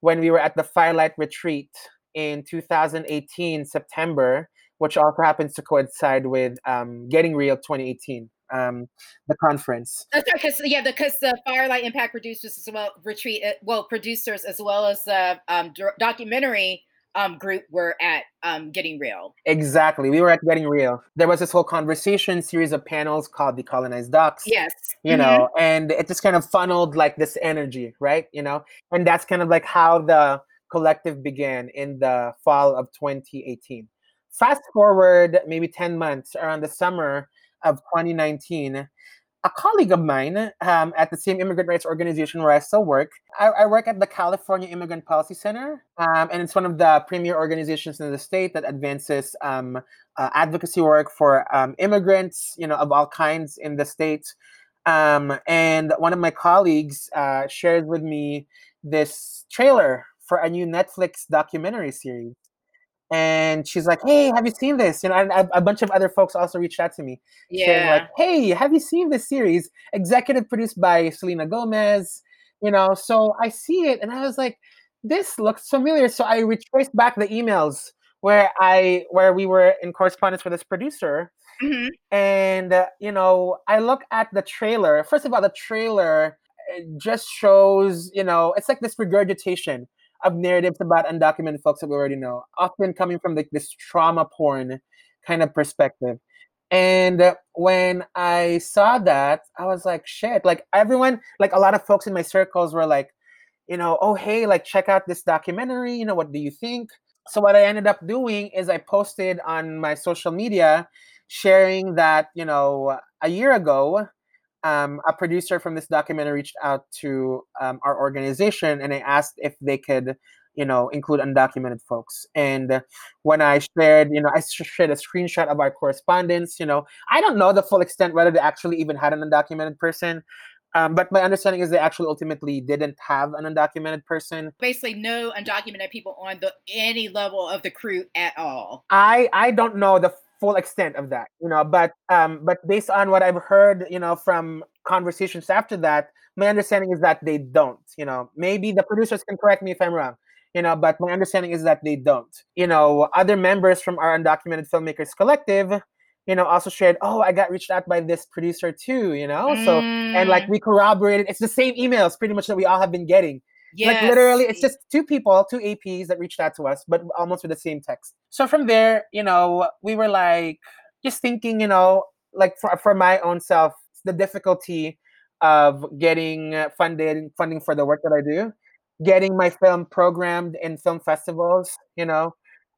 Speaker 2: when we were at the Firelight Retreat in 2018 September, which also happens to coincide with um, Getting Real 2018, um, the conference.
Speaker 1: That's right, because yeah, because the Firelight Impact producers as well retreat, uh, well, producers as well as the um, documentary um, group were at um, Getting Real.
Speaker 2: Exactly, we were at Getting Real. There was this whole conversation series of panels called Decolonized Docs.
Speaker 1: Yes,
Speaker 2: you
Speaker 1: Mhm.
Speaker 2: know and it just kind of funneled like this energy right you know and that's kind of like how the collective began in the fall of 2018 fast forward maybe 10 months around the summer of 2019 a colleague of mine um, at the same immigrant rights organization where I still work, I, I work at the California Immigrant Policy Center, um, and it's one of the premier organizations in the state that advances um, uh, advocacy work for um, immigrants, you know, of all kinds in the state. Um, and one of my colleagues uh, shared with me this trailer for a new Netflix documentary series. And she's like, "Hey, have you seen this?" You know, and a, a bunch of other folks also reached out to me, saying
Speaker 1: yeah,
Speaker 2: like, "Hey, have you seen this series? Executive produced by Selena Gomez." You know, so I see it, and I was like, "This looks familiar." So I retraced back the emails where I where we were in correspondence with this producer,
Speaker 1: Mhm.
Speaker 2: and uh, you know i look at the trailer first of all the trailer uh, just shows you know it's like this regurgitation of narratives about undocumented folks that we already know often coming from this trauma porn kind of perspective. And when i saw that i was like shit like everyone like a lot of folks in my circles were like you know oh hey like check out this documentary you know what do you think? So what i ended up doing is i posted on my social media sharing that you know a year ago um, a producer from this documentary reached out to um, our organization and i asked if they could you know include undocumented folks and when i shared you know i shared a screenshot of our correspondence you know i don't know the full extent whether they actually even had an undocumented person um, but my understanding is they actually ultimately didn't have an undocumented person
Speaker 1: basically no undocumented people on the any level of the crew at all.
Speaker 2: I I don't know the full extent of that, you know, but um, but based on what I've heard, you know, from conversations after that, my understanding is that they don't. You know, maybe the producers can correct me if I'm wrong. You know, but my understanding is that they don't. You know, other members from our undocumented filmmakers collective, you know, also shared, oh, I got reached out by this producer too. You know, so and like
Speaker 1: Mm,
Speaker 2: we corroborated, it's the same emails pretty much that we all have been getting. Like literally, it's just two people, two APs that reached out to us, but almost with the same text. So from there, you know, we were like just thinking, you know, like for for my own self, the difficulty of getting funded funding for the work that I do. getting my film programmed in film festivals, you know,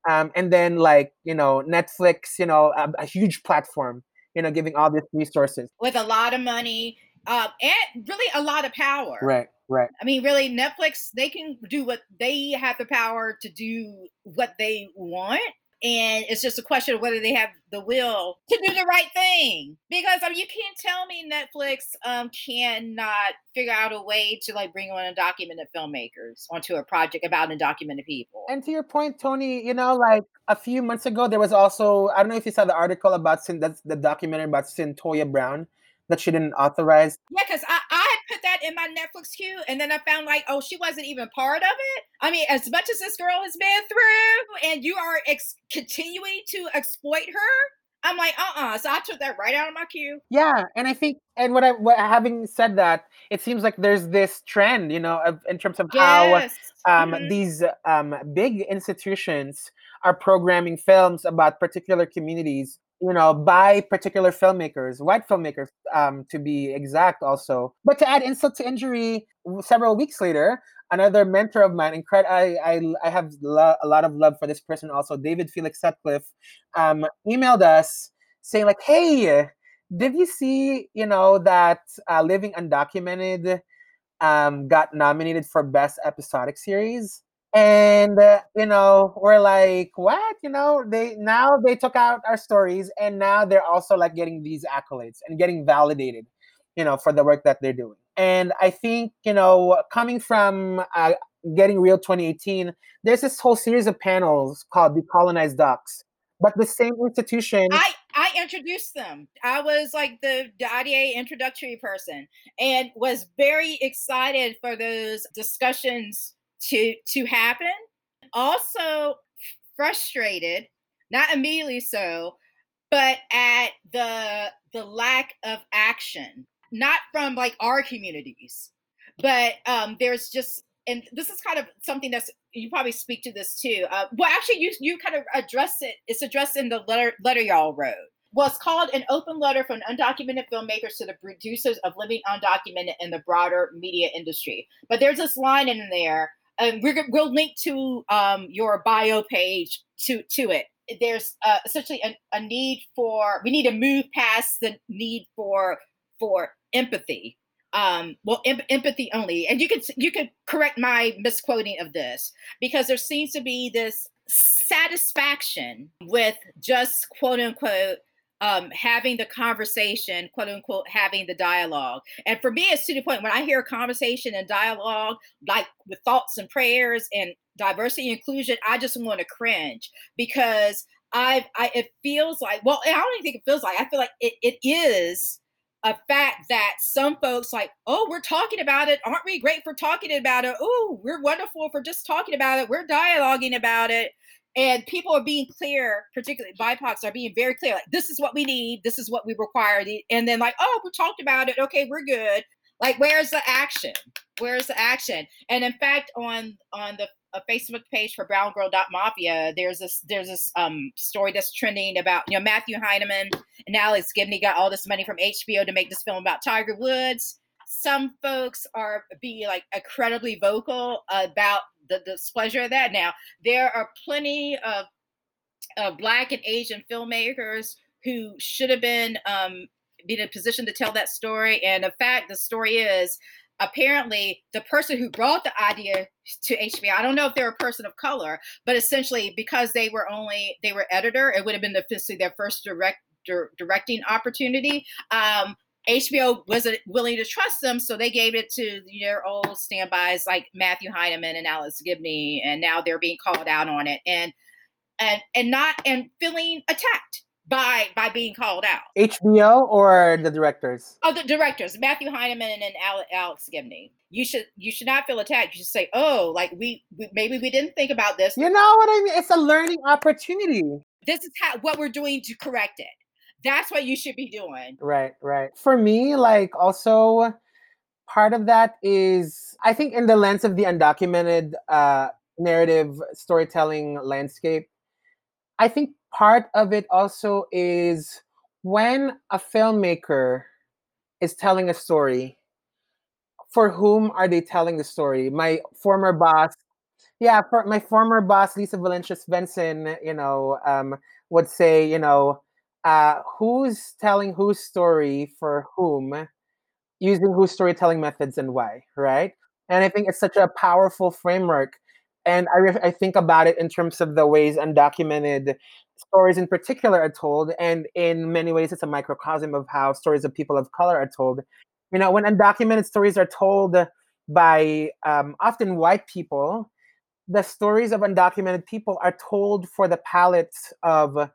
Speaker 2: um, and then like you know Netflix, you know, a, a huge platform, you know, giving all these resources
Speaker 1: with a lot of money uh, and really a lot of power.
Speaker 2: Right, right.
Speaker 1: I mean, really, Netflix they can do what they have the power to do what they want and it's just a question of whether they have the will to do the right thing because I mean you can't tell me Netflix um cannot figure out a way to like bring on undocumented filmmakers onto a project about undocumented people.
Speaker 2: And to your point, Tony, you know, like a few months ago, there was also I don't know if you saw the article about that's the documentary about Cyntoia Brown that she didn't authorize.
Speaker 1: Yeah, because I, I had put that in my Netflix queue, and then I found like, oh, she wasn't even part of it. I mean, as much as this girl has been through, and you are ex- continuing to exploit her, I'm like, uh uh So I took that right out of my queue.
Speaker 2: Yeah, and I think, and what I, what, having said that, it seems like there's this trend, you know, of, in terms of yes. how um, mm-hmm. these um, big institutions are programming films about particular communities you know, by particular filmmakers, white filmmakers, um, to be exact, also. But to add insult to injury, several weeks later, another mentor of mine, and I, I, I have lo- a lot of love for this person also, David Felix Sutcliffe, um, emailed us saying like, "Hey, did you see, you know, that uh, Living Undocumented um, got nominated for Best Episodic Series?" And uh, you know we're like what? You know they now they took out our stories and now they're also like getting these accolades and getting validated you know for the work that they're doing. And i think you know coming from uh, getting real 2018 there's this whole series of panels called decolonized docs but the same institution
Speaker 1: i i introduced them. I was like the, ida introductory person and was very excited for those discussions to to happen. Also frustrated, not immediately so, but at the the lack of action, not from like our communities, but um, there's just and this is kind of something that's you probably speak to this too. Uh, well, actually, you you kind of address it. It's addressed in the letter letter y'all wrote. Well, it's called an open letter from undocumented filmmakers to the producers of living undocumented in the broader media industry. But there's this line in there and we will link to um, your bio page to to it. There's uh, essentially a, a need for we need to move past the need for for empathy. Um, well, em- empathy only, and you could you could correct my misquoting of this because there seems to be this satisfaction with just quote unquote um, having the conversation, quote unquote, having the dialogue. And for me, it's to the point when I hear conversation and dialogue, like with thoughts and prayers and diversity and inclusion, I just want to cringe because I, I, it feels like, well, I don't even think it feels like, I feel like it, it is a fact that some folks like, oh, we're talking about it. Aren't we great for talking about it? Oh, we're wonderful for just talking about it. We're dialoguing about it and people are being clear particularly bipocs are being very clear like this is what we need this is what we require and then like oh we talked about it okay we're good. Like where's the action? Where's the action? And in fact on on the facebook page for brown girl mafia there's this there's this um story that's trending about you know matthew heineman and alex gibney got all this money from hbo to make this film about tiger woods. Some folks are being like incredibly vocal about the displeasure of that. Now, there are plenty of, of Black and Asian filmmakers who should have been um, in a position to tell that story. And in fact, the story is apparently the person who brought the idea to HBO, I don't know if they're a person of color, but essentially because they were only they were editor, it would have been officially their first direct directing opportunity. Um, HBO wasn't willing to trust them, so they gave it to their old standbys like Matthew Heineman and Alex Gibney, and now they're being called out on it and and and not and feeling attacked by by being called out.
Speaker 2: HBO or the directors?
Speaker 1: Oh, the directors, Matthew Heineman and Alex Gibney. You should you should not feel attacked. You should say, "Oh, like we, we maybe we didn't think about this."
Speaker 2: You know what I mean? It's a learning opportunity.
Speaker 1: This is how what we're doing to correct it. That's what you should be doing.
Speaker 2: Right, right. For me, like also part of that is I think in the lens of the undocumented uh, narrative storytelling landscape, I think part of it also is when a filmmaker is telling a story for whom are they telling the story? My former boss, yeah, for my former boss, Lisa Valencia Svensson, you know, um, would say, you know, uh, who's telling whose story for whom, using whose storytelling methods and why, right? And I think it's such a powerful framework. And I, I think about it in terms of the ways undocumented stories in particular are told. And in many ways, it's a microcosm of how stories of people of color are told. You know, when undocumented stories are told by um, often white people, the stories of undocumented people are told for the palates of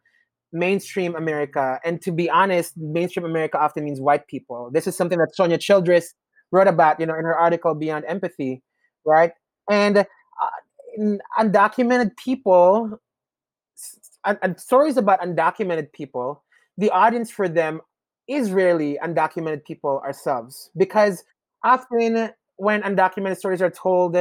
Speaker 2: mainstream America. And to be honest, mainstream America often means white people. This is something that Sonya Childress wrote about, you know, in her article Beyond Empathy, right? And uh, undocumented people and stories about undocumented people, the audience for them is rarely undocumented people ourselves because often when undocumented stories are told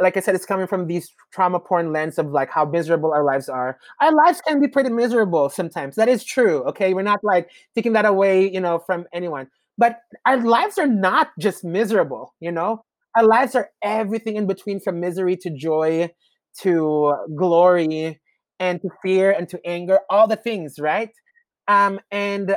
Speaker 2: like I said, it's coming from these trauma porn lens of like how miserable our lives are. Our lives can be pretty miserable sometimes. That is true. Okay. We're not like taking that away, you know, from anyone. But our lives are not just miserable, you know? Our lives are everything in between from misery to joy to glory and to fear and to anger, all the things, right? Um, and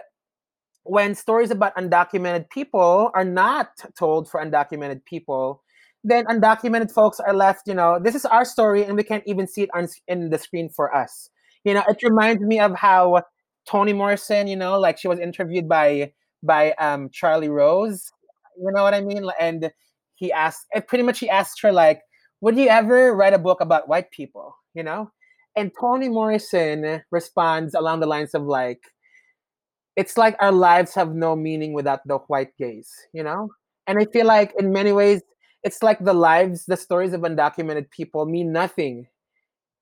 Speaker 2: when stories about undocumented people are not told for undocumented people, then undocumented folks are left, you know, this is our story and we can't even see it on in the screen for us. You know, it reminds me of how Toni Morrison, you know, like she was interviewed by by um Charlie Rose, you know what I mean? And he asked pretty much he asked her like, would you ever write a book about white people, you know? And Toni Morrison responds along the lines of like, it's like our lives have no meaning without the white gaze, you know? And I feel like in many ways it's like the lives, the stories of undocumented people mean nothing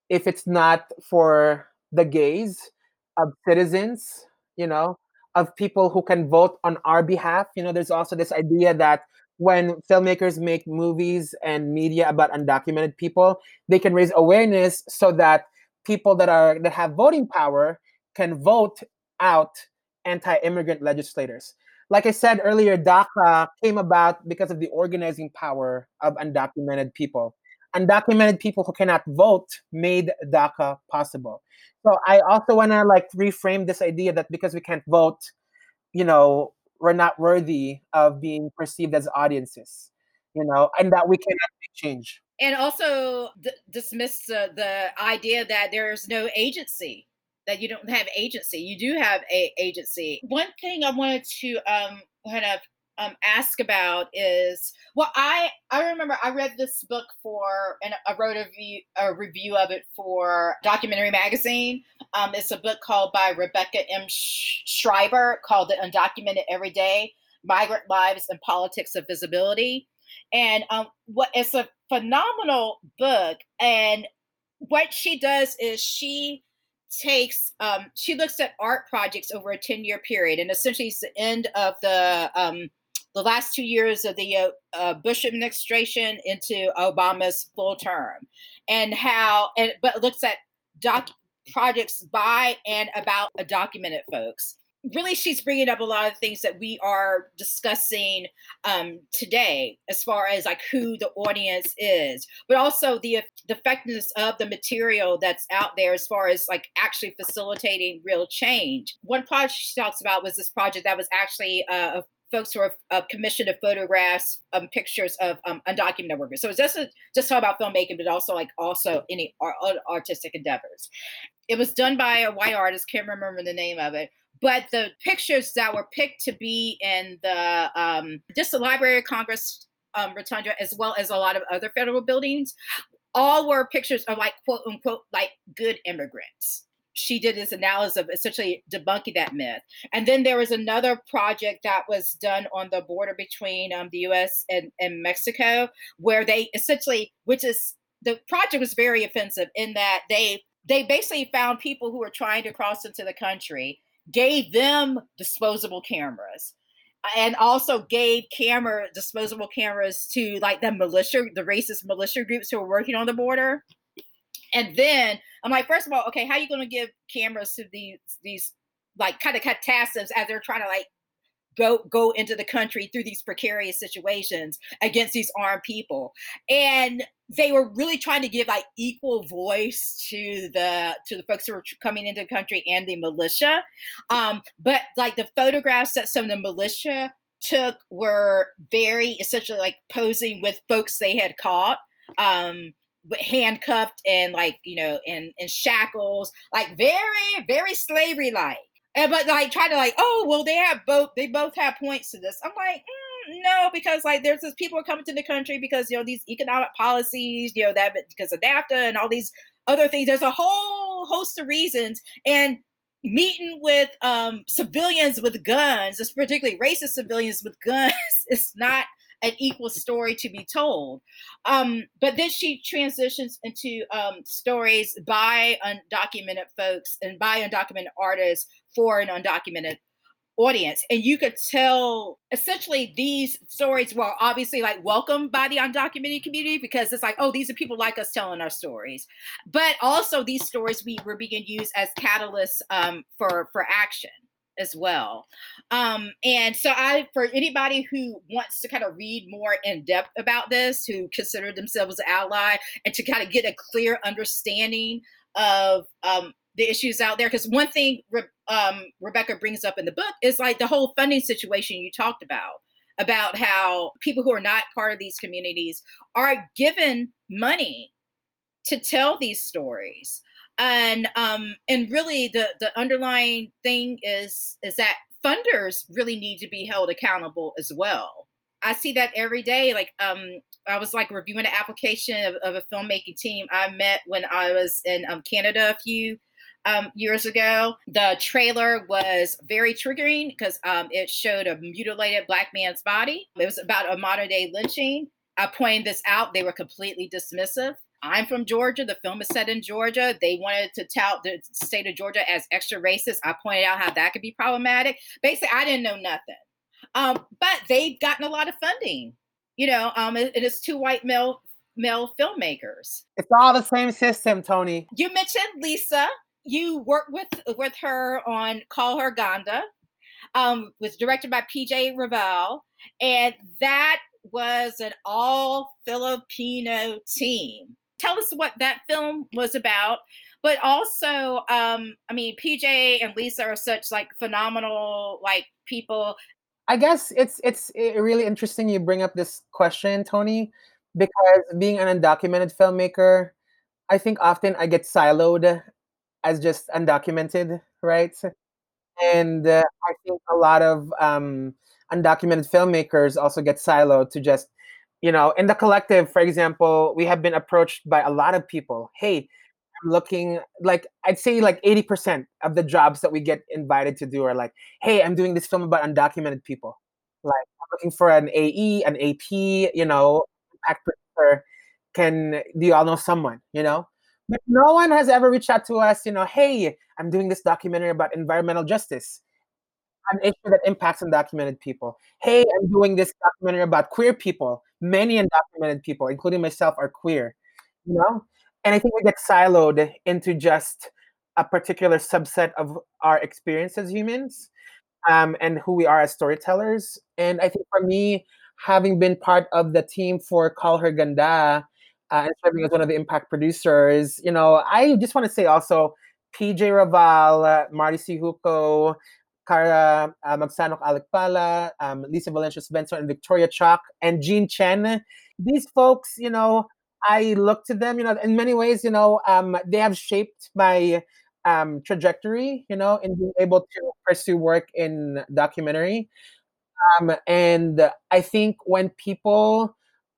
Speaker 2: if it's not for the gaze of citizens, you know, of people who can vote on our behalf. You know, there's also this idea that when filmmakers make movies and media about undocumented people, they can raise awareness so that people that are that have voting power can vote out anti-immigrant legislators like I said earlier, DACA came about because of the organizing power of undocumented people. Undocumented people who cannot vote made DACA possible. So I also want to like reframe this idea that because we can't vote, you know, we're not worthy of being perceived as audiences, you know, and that we cannot change.
Speaker 1: And also d- dismiss the, the idea that there's no agency that you don't have agency. You do have a agency. One thing I wanted to um, kind of um, ask about is well, I I remember I read this book for and I wrote a review, a review of it for Documentary Magazine. Um, it's a book called by Rebecca M. Schreiber called "The Undocumented Everyday: Migrant Lives and Politics of Visibility." And um, what it's a phenomenal book. And what she does is she takes um, she looks at art projects over a 10 year period and essentially it's the end of the um, the last two years of the uh, uh, bush administration into obama's full term and how and but looks at doc projects by and about a documented folks really she's bringing up a lot of things that we are discussing um, today as far as like who the audience is but also the, effectiveness of the material that's out there as far as like actually facilitating real change. One project she talks about was this project that was actually uh, folks who are uh, commissioned to photographs um, pictures of um, undocumented workers. So it's just a, just talk about filmmaking but also like also any art, artistic endeavors. It was done by a white artist can't remember the name of it but the pictures that were picked to be in the um, just the Library of Congress um, rotunda, as well as a lot of other federal buildings, all were pictures of like quote unquote like good immigrants. She did this analysis of essentially debunking that myth. And then there was another project that was done on the border between um, the US and, and Mexico, where they essentially, which is the project was very offensive in that they they basically found people who were trying to cross into the country gave them disposable cameras and also gave camera disposable cameras to like the militia the racist militia groups who were working on the border. And then i'm like first of all okay how are you going to give cameras to these these like kind of catastrophes as they're trying to like go go into the country through these precarious situations against these armed people. And they were really trying to give like equal voice to the to the folks who were coming into the country and the militia. Um but like the photographs that some of the militia took were very essentially like posing with folks they had caught um handcuffed and like you know in in shackles like very very slavery like and but like trying to like oh well they have both they both have points to this i'm like mm, no because like there's this people coming to the country because you know these economic policies you know that because of nafta and all these other things there's a whole host of reasons and meeting with um, civilians with guns, particularly racist civilians with guns, is not an equal story to be told. Um, but then she transitions into um, stories by undocumented folks and by undocumented artists for an undocumented audience. And you could tell essentially these stories were obviously like welcomed by the undocumented community because it's like oh these are people like us telling our stories. But also these stories we were being used as catalysts um, for for action as well. Um, and so i for anybody who wants to kind of read more in depth about this who consider themselves an ally and to kind of get a clear understanding of um, the issues out there. Because one thing um, Rebecca brings up in the book is like the whole funding situation you talked about, about how people who are not part of these communities are given money to tell these stories. And um, and really the the underlying thing is is that funders really need to be held accountable as well. I see that every day. Like um, I was like reviewing an application of, of, a filmmaking team I met when I was in um, Canada a few um, years ago. The trailer was very triggering because um, it showed a mutilated black man's body. It was about a modern day lynching. I pointed this out. They were completely dismissive. I'm from Georgia. The film is set in Georgia. They wanted to tout the state of Georgia as extra racist. I pointed out how that could be problematic. Basically, I didn't know nothing. Um, but they've gotten a lot of funding. You know, um, it, it is two white male male filmmakers.
Speaker 2: It's all the same system, Tony.
Speaker 1: You mentioned Lisa you worked with with her on Call Her Ganda, um, was directed by PJ Raval, and that was an all Filipino team. Tell us what that film was about, but also, um, I mean, PJ and Lisa are such like phenomenal like people.
Speaker 2: I guess it's it's really interesting you bring up this question, Tony, because being an undocumented filmmaker, I think often I get siloed as just undocumented, right? And uh, I think a lot of um, undocumented filmmakers also get siloed to just, you know, in the collective, for example, we have been approached by a lot of people. Hey, I'm looking like I'd say like 80% of the jobs that we get invited to do are like, hey, I'm doing this film about undocumented people. Like I'm looking for an AE, an AP, you know, producer. Can do you all know someone, you know? But no one has ever reached out to us, you know, hey, I'm doing this documentary about environmental justice, an issue that impacts undocumented people. Hey, I'm doing this documentary about queer people. Many undocumented people, including myself, are queer, you know? And I think we get siloed into just a particular subset of our experience as humans um, and who we are as storytellers. And I think for me, having been part of the team for Call Her Ganda, uh, and serving as one of the impact producers. You know, I just want to say also PJ Raval, uh, Marty Syjuco, Cara uh, Magsanoc Alikpala, um, Lisa Valencia Svensson, and Victoria Chalk, and Jean Chen. These folks, you know, I look to them, you know, in many ways, you know, um, they have shaped my um, trajectory, you know, in being able to pursue work in documentary. Um, and I think when people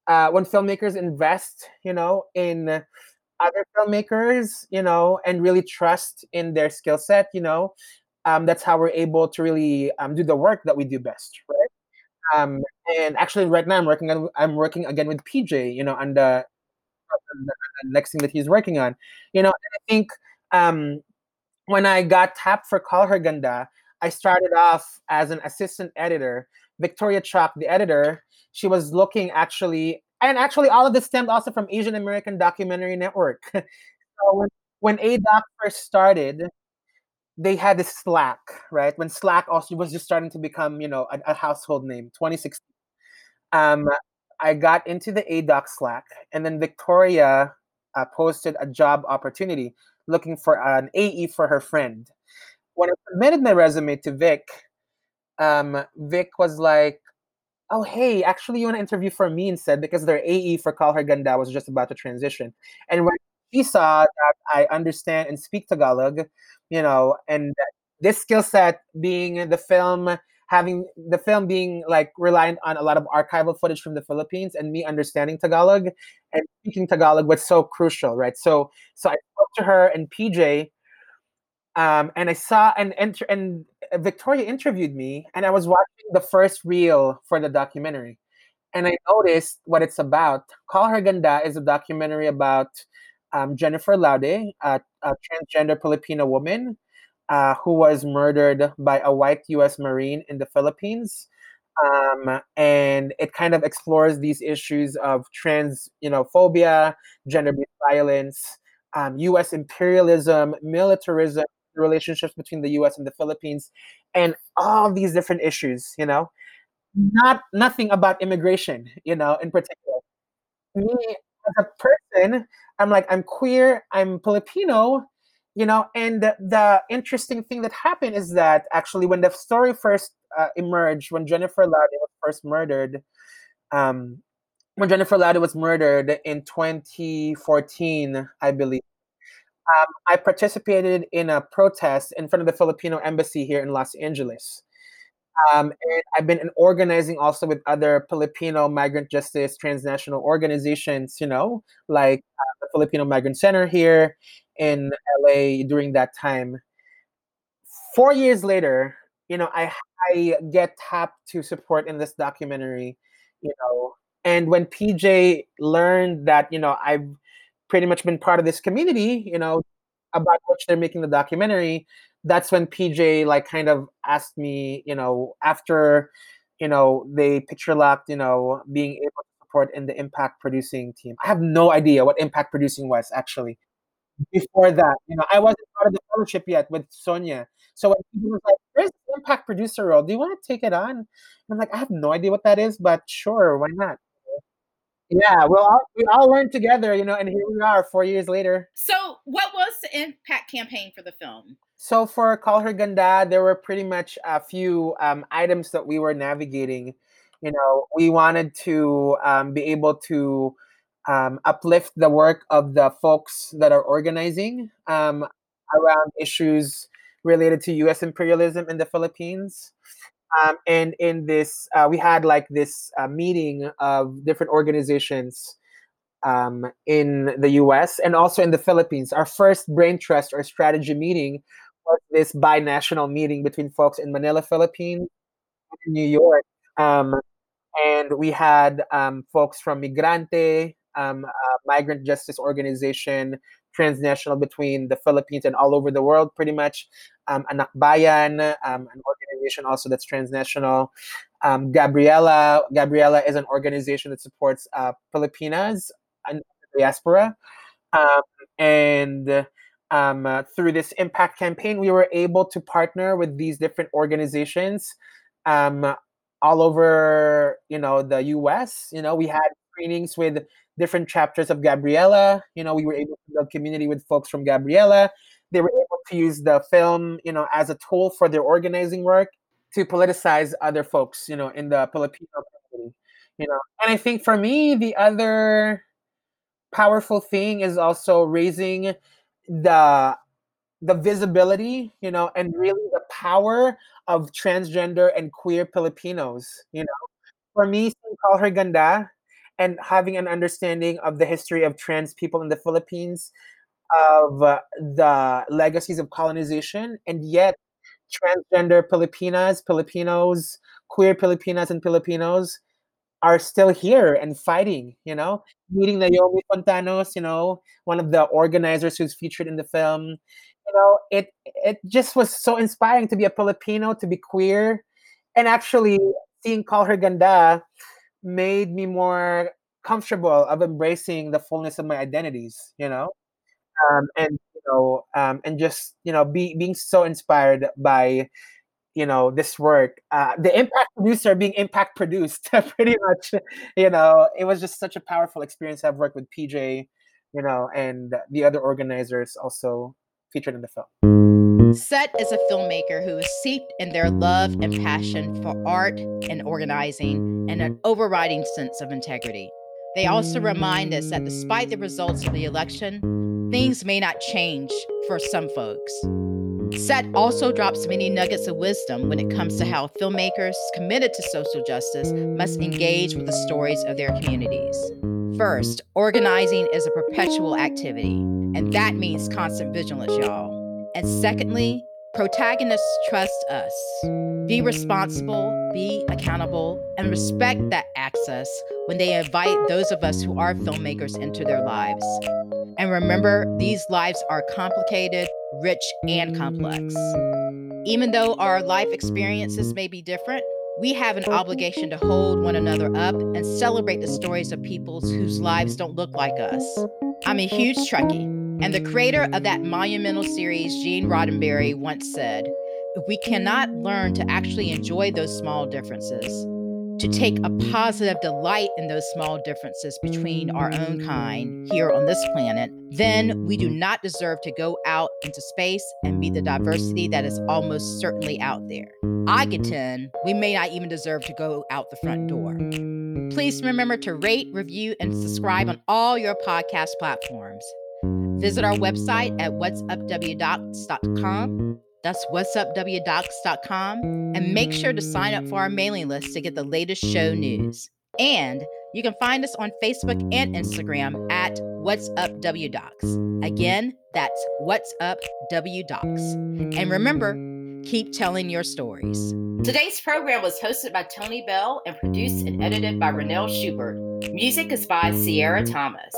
Speaker 2: uh, when filmmakers invest, you know, in other filmmakers, you know, and really trust in their skill set, you know, um, that's how we're able to really um, do the work that we do best, right? Um, and actually, right now I'm working on I'm working again with PJ, you know, on the, on the next thing that he's working on, you know. I think um, when I got tapped for Call Her Ganda, I started off as an assistant editor. Victoria Chalk, the editor, she was looking actually, and actually all of this stemmed also from Asian American Documentary Network. so when, when ADOC first started, they had this Slack, right? When Slack also was just starting to become, you know, a, a household name, 2016. Um, I got into the ADOC Slack, and then Victoria uh, posted a job opportunity looking for an AE for her friend. When I submitted my resume to Vic, um, Vic was like, "Oh, hey, actually, you want to interview for me instead because their AE for Call Her Ganda was just about to transition." And when she saw that I understand and speak Tagalog, you know, and this skill set being the film having the film being like reliant on a lot of archival footage from the Philippines and me understanding Tagalog and speaking Tagalog was so crucial, right? So so I spoke to her and PJ um, and I saw and enter and Victoria interviewed me and I was watching the first reel for the documentary and I noticed what it's about. Call Her Ganda is a documentary about um, Jennifer Laude, a, a transgender Filipino woman uh, who was murdered by a white U.S. Marine in the Philippines. Um, and it kind of explores these issues of trans, you know, phobia, gender-based violence, um, U.S. imperialism, militarism, the relationships between the U.S. and the Philippines, and all these different issues. You know, not nothing about immigration. You know, in particular. Me as a person, I'm like I'm queer, I'm Filipino, you know and the, interesting thing that happened is that actually when the story first uh, emerged when jennifer laude was first murdered um, when jennifer laude was murdered in 2014 i believe um, i participated in a protest in front of the filipino embassy here in los angeles um, and I've been organizing also with other Filipino migrant justice transnational organizations, you know, like uh, the Filipino Migrant Center here in LA during that time. Four years later, you know, I I get tapped to support in this documentary, you know, and when PJ learned that, you know, I've pretty much been part of this community, you know, about which they're making the documentary, that's when PJ like kind of asked me, you know, after, you know, they picture locked, you know, being able to support in the impact producing team. I have no idea what impact producing was actually before that. You know, I wasn't part of the fellowship yet with Sonya. So when people was like, "Where's the impact producer role? Do you want to take it on?" I'm like, I have no idea what that is, but sure, why not? Yeah, well, all, we all learned together, you know, and here we are, four years later.
Speaker 1: So, what was the impact campaign for the film?
Speaker 2: So for Call Her Ganda, there were pretty much a few um, items that we were navigating. You know, we wanted to um, be able to um, uplift the work of the folks that are organizing um, around issues related to U.S. imperialism in the Philippines. Um, and in this, uh, we had like this uh, meeting of different organizations um, in the U.S. and also in the Philippines. Our first brain trust or strategy meeting was this binational meeting between folks in Manila, Philippines, and New York. Um, and we had um, folks from Migrante, um, migrant justice organization, transnational between the Philippines and all over the world, pretty much. Um, Anak Bayan, um, an organization also that's transnational. Um, Gabriela, Gabriela is an organization that supports uh, Filipinas and diaspora. Um, and um, uh, through this impact campaign, we were able to partner with these different organizations um, all over, you know, the U.S. You know, we had screenings with different chapters of Gabriela. You know, we were able to build community with folks from Gabriela. They were able to use the film, you know, as a tool for their organizing work to politicize other folks, you know, in the Filipino community. You know, and I think for me, the other powerful thing is also raising the the visibility, you know, and mm-hmm. really the power of transgender and queer Filipinos. You know, for me, call her ganda and having an understanding of the history of trans people in the Philippines, of uh, the legacies of colonization, and yet transgender Filipinas, Filipinos, queer Filipinas and Filipinos are still here and fighting, you know, meeting Naomi Fontanos, you know, one of the organizers who's featured in the film. You know, it it just was so inspiring to be a Filipino, to be queer, and actually seeing Call Her Ganda made me more comfortable of embracing the fullness of my identities, you know? Um, and you know, um, and just you know, be being so inspired by you know this work uh, the impact producer being impact produced pretty much you know it was just such a powerful experience i've worked with pj you know and the other organizers also featured in the film
Speaker 1: Set is a filmmaker who is steeped in their love and passion for art and organizing and an overriding sense of integrity. They also remind us that despite the results of the election, things may not change for some folks. Set also drops many nuggets of wisdom when it comes to how filmmakers committed to social justice must engage with the stories of their communities. First, organizing is a perpetual activity, and that means constant vigilance, y'all. And secondly, protagonists trust us. Be responsible, be accountable, and respect that access when they invite those of us who are filmmakers into their lives. And remember, these lives are complicated, rich, and complex. Even though our life experiences may be different, we have an obligation to hold one another up and celebrate the stories of people whose lives don't look like us. I'm a huge Trekkie, and the creator of that monumental series, Gene Roddenberry, once said, we cannot learn to actually enjoy those small differences, to take a positive delight in those small differences between our own kind here on this planet, then we do not deserve to go out into space and meet the diversity that is almost certainly out there. I contend we may not even deserve to go out the front door. Please remember to rate, review, and subscribe on all your podcast platforms. Visit our website at whatsupwdocs.com that's whatsupwdocs.com. And make sure to sign up for our mailing list to get the latest show news. And you can find us on Facebook and Instagram at What's Up. Again, that's What's Up. And remember, keep telling your stories. Today's program was hosted by Tony Bell and produced and edited by Renelle Schubert. Music is by Sierra Thomas.